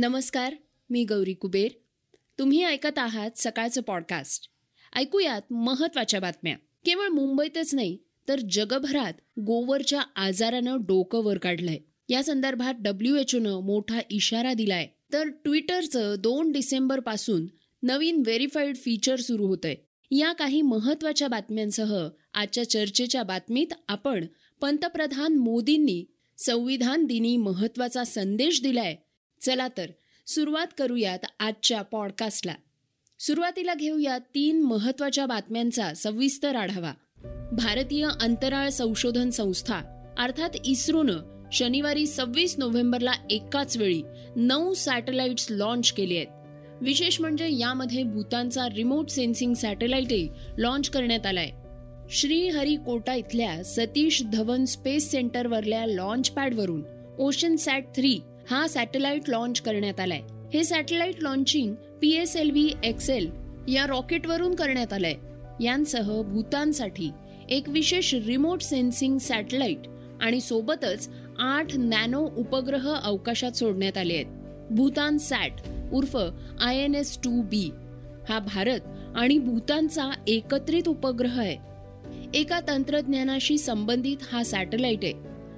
नमस्कार मी गौरी कुबेर. तुम्ही ऐकत आहात सकाळचं पॉडकास्ट ऐकूयात महत्त्वाच्या बातम्या. केवळ मुंबईतच नाही तर जगभरात गोवरच्या आजारानं डोकं वर काढलंय. या संदर्भात डब्ल्यू एच ओनं मोठा इशारा दिलाय. तर ट्विटरचं दोन डिसेंबरपासून नवीन व्हेरीफाईड फीचर सुरू होतंय. या काही महत्त्वाच्या बातम्यांसह आजच्या चर्चेच्या बातमीत आपण पंतप्रधान मोदींनी संविधान दिनी महत्त्वाचा संदेश दिलाय. चला तर सुरुवात करूयात आजच्या पॉडकास्टला सुरुवातीला घेऊया तीन महत्त्वाच्या बातम्यांचा सविस्तर आढावा. भारतीय अंतराळ संशोधन संस्था अर्थात इस्रोनं शनिवारी सव्वीस नोव्हेंबरला एकाच वेळी नऊ सॅटेलाइट्स लॉन्च केले आहेत. विशेष म्हणजे यामध्ये भूतानचा रिमोट सेन्सिंग सॅटेलाइटही लॉन्च करण्यात आलाय. श्रीहरिकोटा इथल्या सतीश धवन स्पेस सेंटरवरल्या लॉन्च पॅडवरून ओशन सॅट थ्री हा सॅटेलाइट लॉन्च करण्यात आलाय. हे satellite launching P S L V XL या रॉकेटवरून करण्यात आलंय. यांसह भूतानसाठी एक विशेष रिमोट सेन्सिंग सॅटेलाइट आणि सोबतच आठ नॅनो उपग्रह अवकाशात सोडण्यात आले आहेत. भूतान सॅट उर्फ I N S two B. हा भारत आणि भूतानचा एकत्रित उपग्रह आहे. एका तंत्रज्ञानाशी संबंधित हा सॅटेलाइट आहे.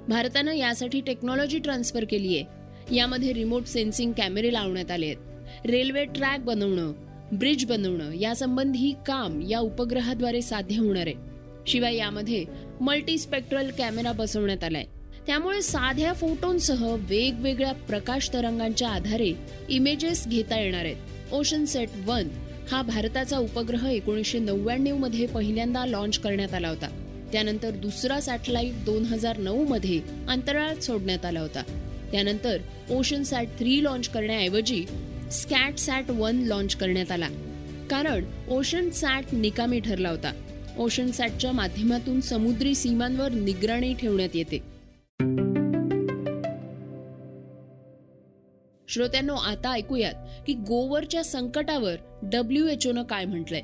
भारतानं यासाठी टेक्नॉलॉजी ट्रान्सफर केली आहे यामध्ये रिमोट सेन्सिंग कॅमेरे लावण्यात आले आहेत. रेल्वे ट्रॅक बनवणं ब्रिज बनवणं यासंबंधी काम या उपग्रहाद्वारे साध्य होणार आहे. शिवाय यामध्ये मल्टीस्पेक्ट्रल कॅमेरा बसवण्यात आलाय. त्यामुळे साध्या फोटोंसह वेगवेगळ्या प्रकाश तरंगांच्या आधारे इमेजेस घेता येणार आहेत. ओशन सेट वन हा भारताचा उपग्रह एकोणीसशे नव्याण्णवमध्ये पहिल्यांदा लॉन्च करण्यात आला होता. त्यानंतर दुसरा सॅटेलाइट दोन हजार नऊ मध्ये अंतराळात सोडण्यात आला होता. त्यानंतर ओशन सॅट थ्री लॉन्च करण्याऐवजी स्कॅट सॅट वन लॉन्च करण्यात आला. कारण ओशन सॅट निकामी ठरला होता. ओशन सॅटच्या माध्यमातून समुद्री सीमांवर निगराणी ठेवण्यात येते. श्रोत्यांनो आता ऐकूयात की गोवरच्या संकटावर डब्ल्यू एच ओनं काय म्हटलंय?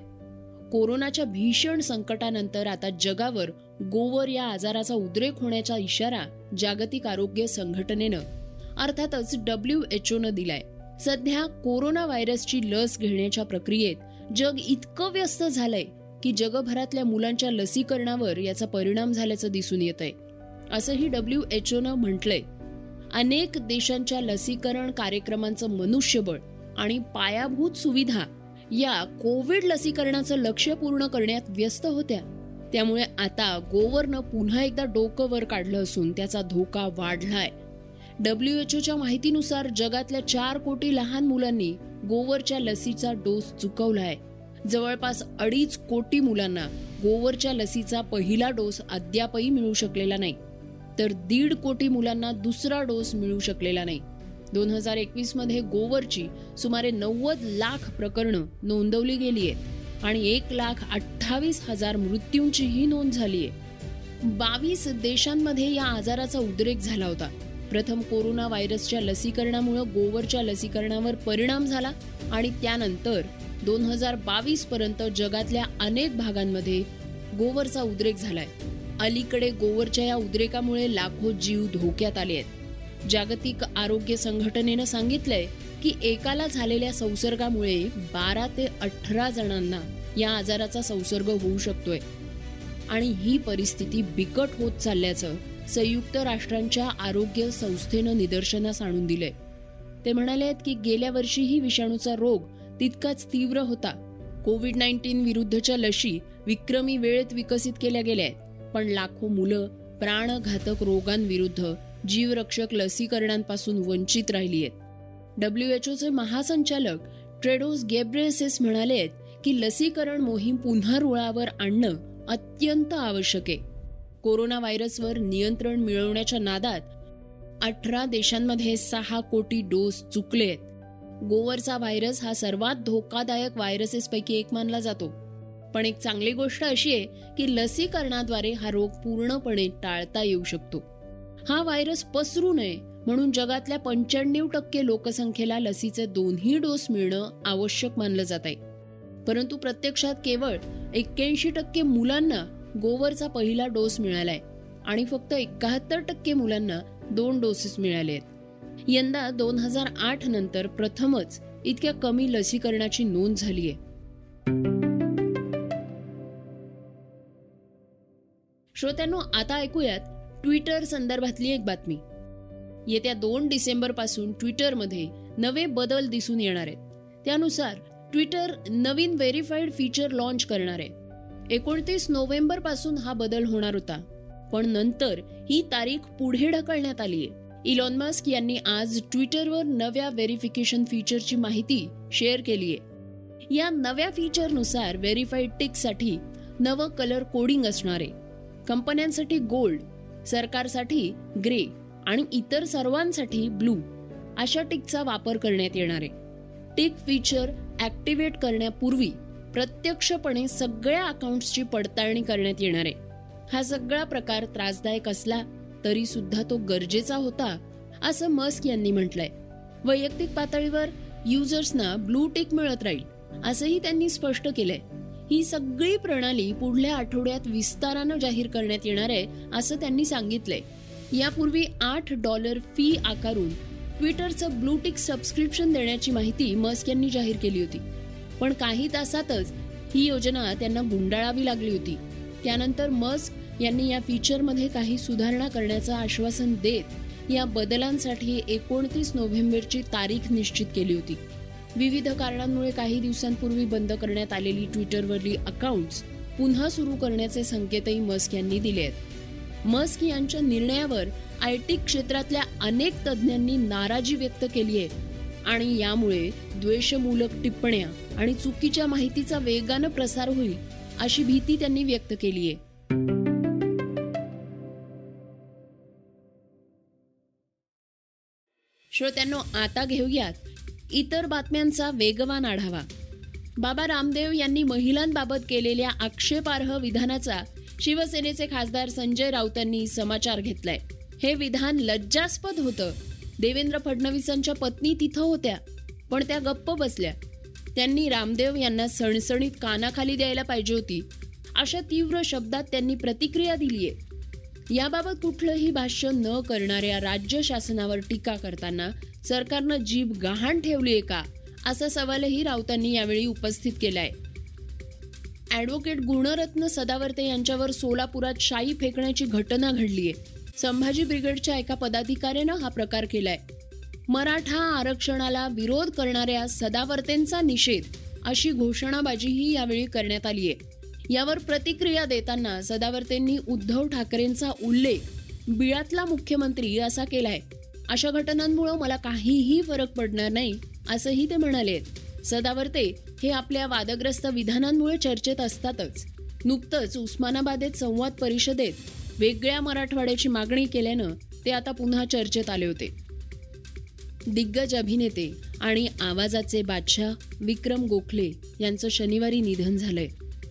कोरोनाच्या भीषण संकटानंतर आता जगावर गोवर या आजाराचा उद्रेक होण्याचा इशारा जागतिक आरोग्य संघटनेनं अर्थातच डब्ल्यू एच ओनं दिलाय. सध्या कोरोना व्हायरसची लस घेण्याच्या प्रक्रियेत जग इतकं व्यस्त झालंय की जगभरातल्या मुलांच्या लसीकरणावर याचा परिणाम झाल्याचं दिसून येत आहे असंही डब्ल्यू एच ओनं म्हटलंय. अनेक देशांच्या लसीकरण कार्यक्रमांचं मनुष्यबळ आणि पायाभूत सुविधा या कोविड लसीकरणाचं लक्ष पूर्ण करण्यात व्यस्त होत्या. त्यामुळे आता गोवरनं पुन्हा एकदा डोकं वर काढलं असून त्याचा धोका वाढलाय. डब्ल्यू एच ओच्या माहितीनुसार जगातल्या चार कोटी लहान मुलांनी गोवरच्या लसीचा डोस चुकवलाय जवळपास अडीच कोटी मुलांना गोवरच्या लसीचा पहिला डोस अद्यापही मिळू शकलेला नाही. तर दीड कोटी मुलांना दुसरा डोस मिळू शकलेला नाही. दोन हजार एकवीसमध्ये गोवरची सुमारे नव्वद लाख प्रकरणं नोंदवली गेली आहेत आणि एक लाख अठ्ठावीस हजार मृत्यूंचीही नोंद झाली आहे. बावीस देशांमध्ये या आजाराचा उद्रेक झाला होता. प्रथम कोरोना व्हायरसच्या लसीकरणामुळं गोवरच्या लसीकरणावर परिणाम झाला आणि त्यानंतर दोन हजार बावीस पर्यंत जगातल्या अनेक भागांमध्ये गोवरचा उद्रेक झालाय. अलीकडे गोवरच्या या उद्रेकामुळे लाखो जीव धोक्यात आले आहेत. जागतिक आरोग्य संघटनेनं सांगितलंय की एकाला झालेल्या संसर्गामुळे बारा ते अठरा जणांना या आजाराचा संसर्ग होऊ शकतोय. आणि ही परिस्थिती बिकट होत चालल्याचं संयुक्त राष्ट्रांच्या आरोग्य संस्थेनं निदर्शनास आणून दिलंय. ते म्हणाले आहेत की गेल्या वर्षीही विषाणूचा रोग तितकाच तीव्र होता. कोविड नाईन्टीन विरुद्धच्या लशी विक्रमी वेळेत विकसित केल्या गेल्या आहेत पण लाखो मुलं प्राणघातक रोगांविरुद्ध जीवरक्षक लसीकरणांपासून वंचित राहिली आहेत. डब्ल्यू एच ओचे महासंचालक ट्रेडोस गेब्रेसेस म्हणाले आहेत की लसीकरण मोहीम पुन्हा रुळावर आणणं अत्यंत आवश्यक आहे. कोरोना व्हायरसवर नियंत्रण मिळवण्याच्या नादात अठरा देशांमध्ये सहा कोटी डोस चुकलेत. गोवरचा व्हायरस हा सर्वात धोकादायक व्हायरसेसपैकी एक मानला जातो. पण एक चांगली गोष्ट अशी आहे की लसीकरणाद्वारे हा रोग पूर्णपणे टाळता येऊ शकतो. हा व्हायरस पसरू नये म्हणून जगातल्या पंच्याण्णव टक्के लोकसंख्येला लसीचे दोन्ही डोस मिळणं आवश्यक मानलं जात आहे परंतु प्रत्यक्षात केवळ एक्क्याऐंशी टक्के मुलांना गोवरचा पहिला डोस मिळालाय आणि फक्त एकाहत्तर टक्के मुलांना दोन डोसेस मिळाले आहेत. यंदा दोन हजार आठ नंतर प्रथमच इतक्या कमी लसीकरणाची नोंद झालीय श्रोत्यांनो आता ऐकूयात ट्विटर संदर्भातली एक बातमी. येत्या दोन डिसेंबरपासून ट्विटरमध्ये नवे बदल दिसून येणार आहेत. त्यानुसार ट्विटर नवीन व्हेरीफाईड फीचर लॉन्च करणार आहे. एकोणतीस नोव्हेंबरपासून हा बदल होणार होता. पण नंतर ही तारीख पुढे ढकलण्यात आली आहे इलॉन मस्क यांनी आज ट्विटरवर नव्या व्हेरिफिकेशन फीचरची माहिती शेअर केली आहे या नव्या फीचरनुसार व्हेरीफाईड टिकसाठी नवं कलर कोडिंग असणार आहे कंपन्यांसाठी गोल्ड सरकारसाठी ग्रे आणि इतर सर्वांसाठी ब्लू अशा टिकचा वापर करण्यात येणार. आहे टिक फीचर ॲक्टिवेट करण्यापूर्वी प्रत्यक्षपणे सगळ्या अकाउंट्सची पडताळणी करण्यात येणार आहे. हा सगळा प्रकार त्रासदायक असला तरी सुद्धा तो गरजेचा होता असं मस्क यांनी म्हटलंय. वैयक्तिक पातळीवर युजर्सना ब्लू टिक मिळत राहील असंही त्यांनी स्पष्ट केलंय. ही सगळी प्रणाली पुढल्या आठवड्यात विस्तारानं जाहीर करण्यात येणार आहे असं त्यांनी सांगितलंय. यापूर्वी आठ डॉलर फी आकारून ट्विटरचं ब्लूटिक सबस्क्रिप्शन देण्याची माहिती मस्क यांनी जाहीर केली होती. पण काही तासातच ही योजना त्यांना गुंडाळावी लागली होती. त्यानंतर मस्क यांनी या फीचरमध्ये काही सुधारणा करण्याचं आश्वासन देत या बदलांसाठी एकोणतीस नोव्हेंबरची तारीख निश्चित केली होती. विविध कारणांमुळे काही दिवसांपूर्वी बंद करण्यात आलेली ट्विटरवरली अकाउंट्स पुन्हा सुरू करण्याचे संकेतही मस्क यांनी दिले आहेत. मस्क यांच्या निर्णयावर आय टी क्षेत्रातल्या अनेक तज्ज्ञांनी नाराजी व्यक्त केली आहे. आणि यामुळे द्वेषमूलक टिप्पण्या आणि चुकीच्या माहितीचा वेगानं प्रसार होईल अशी भीती त्यांनी व्यक्त केली आहे. श्रोत्यांनो आता घेऊयात इतर बातम्यांचा वेगवान आढावा. बाबा रामदेव यांनी महिलांबाबत केलेल्या आक्षेपार्ह विधानाचा शिवसेनेचे खासदार संजय राऊतांनी समाचार घेतलाय. हे विधान लज्जास्पद होतं. देवेंद्र फडणवीसांच्या पत्नी तिथं होत्या पण त्या गप्प बसल्या. त्यांनी रामदेव यांना सणसणीत कानाखाली द्यायला पाहिजे होती. अशा तीव्र शब्दात त्यांनी प्रतिक्रिया दिलीय. याबाबत कुठलंही भाष्य न करणाऱ्या राज्य शासनावर टीका करताना सरकारनं जीभ गहाण ठेवली आहे का? असा सवालही राऊतांनी यावेळी उपस्थित केलाय. ॲडव्होकेट गुणरत्न सदावर्ते यांच्यावर सोलापुरात शाई फेकण्याची घटना घडलीय. संभाजी ब्रिगेडच्या एका पदाधिकाऱ्यानं हा प्रकार केलाय. मराठा आरक्षणाला विरोध करणाऱ्या सदावर्तेंचा निषेध अशी घोषणाबाजीही यावेळी करण्यात आली आहे यावर प्रतिक्रिया देताना सदावर्तेंनी उद्धव ठाकरेंचा उल्लेख बिळातला मुख्यमंत्री असा केलाय. अशा घटनांमुळे मला काहीही फरक पडणार नाही असंही ते म्हणाले सदावर्ते हे आपल्या वादग्रस्त विधानांमुळे चर्चेत असतातच. नुकतंच उस्मानाबादेत संवाद परिषदेत वेगळ्या मराठवाड्याची मागणी केल्यानं ते आता पुन्हा चर्चेत आले होते. दिग्गज अभिनेते आणि आवाजाचे बादशाह विक्रम गोखले यांचं शनिवारी निधन झालंय.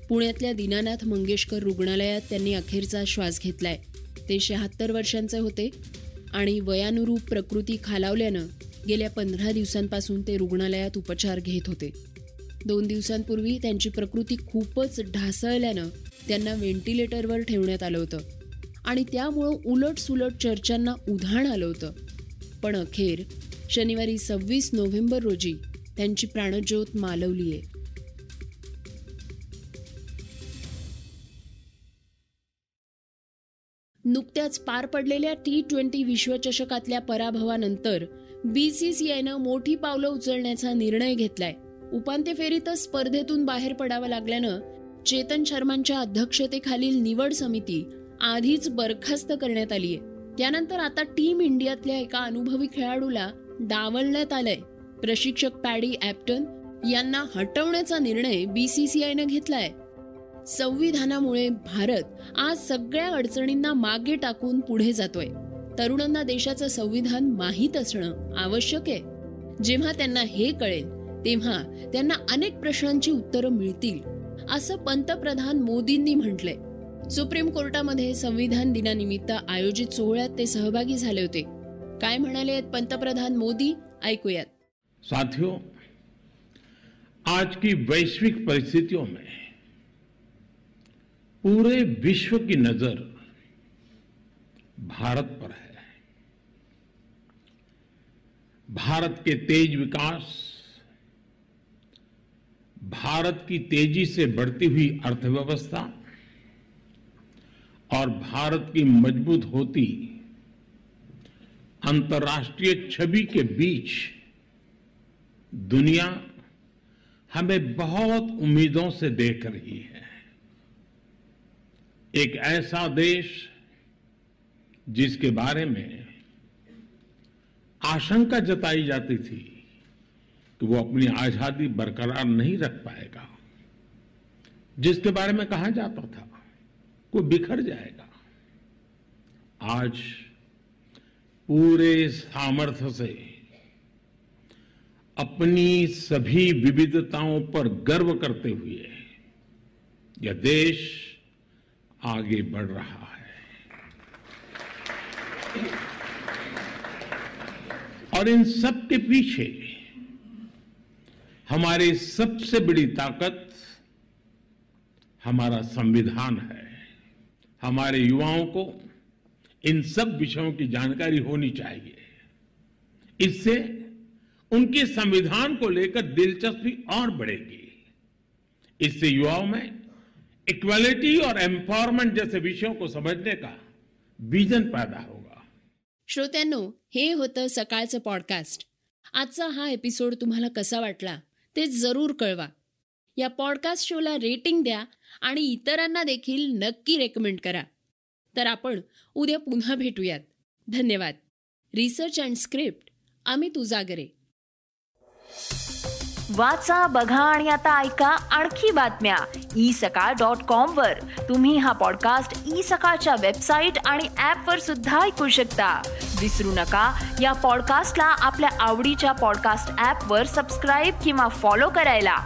पुण्यातल्या दीनानाथ मंगेशकर रुग्णालयात त्यांनी अखेरचा श्वास घेतलाय. ते शहात्तर वर्षांचे होते आणि वयानुरूप प्रकृती खालावल्यानं गेल्या पंधरा दिवसांपासून ते रुग्णालयात उपचार घेत होते. दोन दिवसांपूर्वी त्यांची प्रकृती खूपच ढासळल्यानं त्यांना व्हेंटिलेटरवर ठेवण्यात आलं होतं. आणि त्यामुळं उलट सुलट चर्चांना उधाण आलं होतं. पण अखेर शनिवारी सव्वीस नोव्हेंबर रोजी त्यांची प्राणज्योत मालवली आहे नुकत्याच पार पडलेल्या टी ट्वेंटी विश्वचषकातल्या पराभवानंतर बीसीसीआयनं मोठी पावलं उचलण्याचा निर्णय घेतलाय. उपांत्य फेरीतच स्पर्धेतून बाहेर पडावं लागल्यानं चेतन शर्मांच्या अध्यक्षतेखालील निवड समिती आधीच बरखास्त करण्यात आली आहे त्यानंतर आता टीम इंडियातल्या एका अनुभवी खेळाडूला डावलण्यात आलंय. प्रशिक्षक पॅडी ॲप्टन यांना हटवण्याचा निर्णय बीसीसीआयनं घेतलाय. संविधानामुळे भारत आज सगळ्या अडचणींना मागे टाकून पुढे जातोय. तरुणांना देशाचं संविधान माहीत असणं आवश्यक आहे. जेव्हा त्यांना हे कळेल तेव्हा त्यांना अनेक प्रश्नांची उत्तरं मिळतील असं पंतप्रधान मोदींनी म्हटलंय. सुप्रीम कोर्टामध्ये संविधान दिनानिमित्त आयोजित सोहळ्यात ते सहभागी झाले होते. काय म्हणाले पंतप्रधान मोदी? ऐकूयात. साथियों, आज की वैश्विक परिस्थितियों में पूरे विश्व की नज़र भारत पर है। भारत के तेज विकास, भारत की तेज़ी से बढ़ती हुई अर्थव्यवस्था और भारत की मज़बूत होती अंतर्राष्ट्रीय छवि के बीच दुनिया हमें बहुत उम्मीदों से देख रही है। एक ऐसा देश जिसके बारे में आशंका जताई जाती थी कि वो अपनी आज़ादी बरकरार नहीं रख पाएगा, जिसके बारे में कहा जाता था। वो बिखर जाएगा। आज पूरे सामर्थ्य से अपनी सभी विविधताओं पर गर्व करते हुए यह देश आगे बढ़ रहा है। और इन सब के पीछे हमारी सबसे बड़ी ताकत हमारा संविधान है। हमारे युवाओं को इन सब विषयों की जानकारी होनी चाहिए। इससे उनके संविधान को लेकर दिलचस्पी और बढ़ेगी। इससे युवाओं में इक्वालिटी और एम्पावरमेंट जैसे विषयों को समझने का विजन पैदा होगा। श्रोत्यांनो, हे होतं सकाळचं पॉडकास्ट आजचा हा एपिसोड तुम्हाला कसा वाटला, ते ज़रूर कळवा. या पॉडकास्ट शोला रेटिंग द्या आणि इतरांना देखील नक्की रेकमेंड करा. तर आपण उद्या पुन्हा भेटूयात. धन्यवाद. Research and script Amit Ujagare. वाचा बघा आणि आता ऐका आणखी बातम्या. ई सकाळ डॉट कॉम वर. तुम्ही हा पॉडकास्ट ई सकाळच्या वेबसाईट आणि ऍप वर सुद्धा ऐकू शकता. विसरू नका या पॉडकास्टला आपल्या आवडीच्या पॉडकास्ट ऍप वर सबस्क्राईब किंवा फॉलो करायला.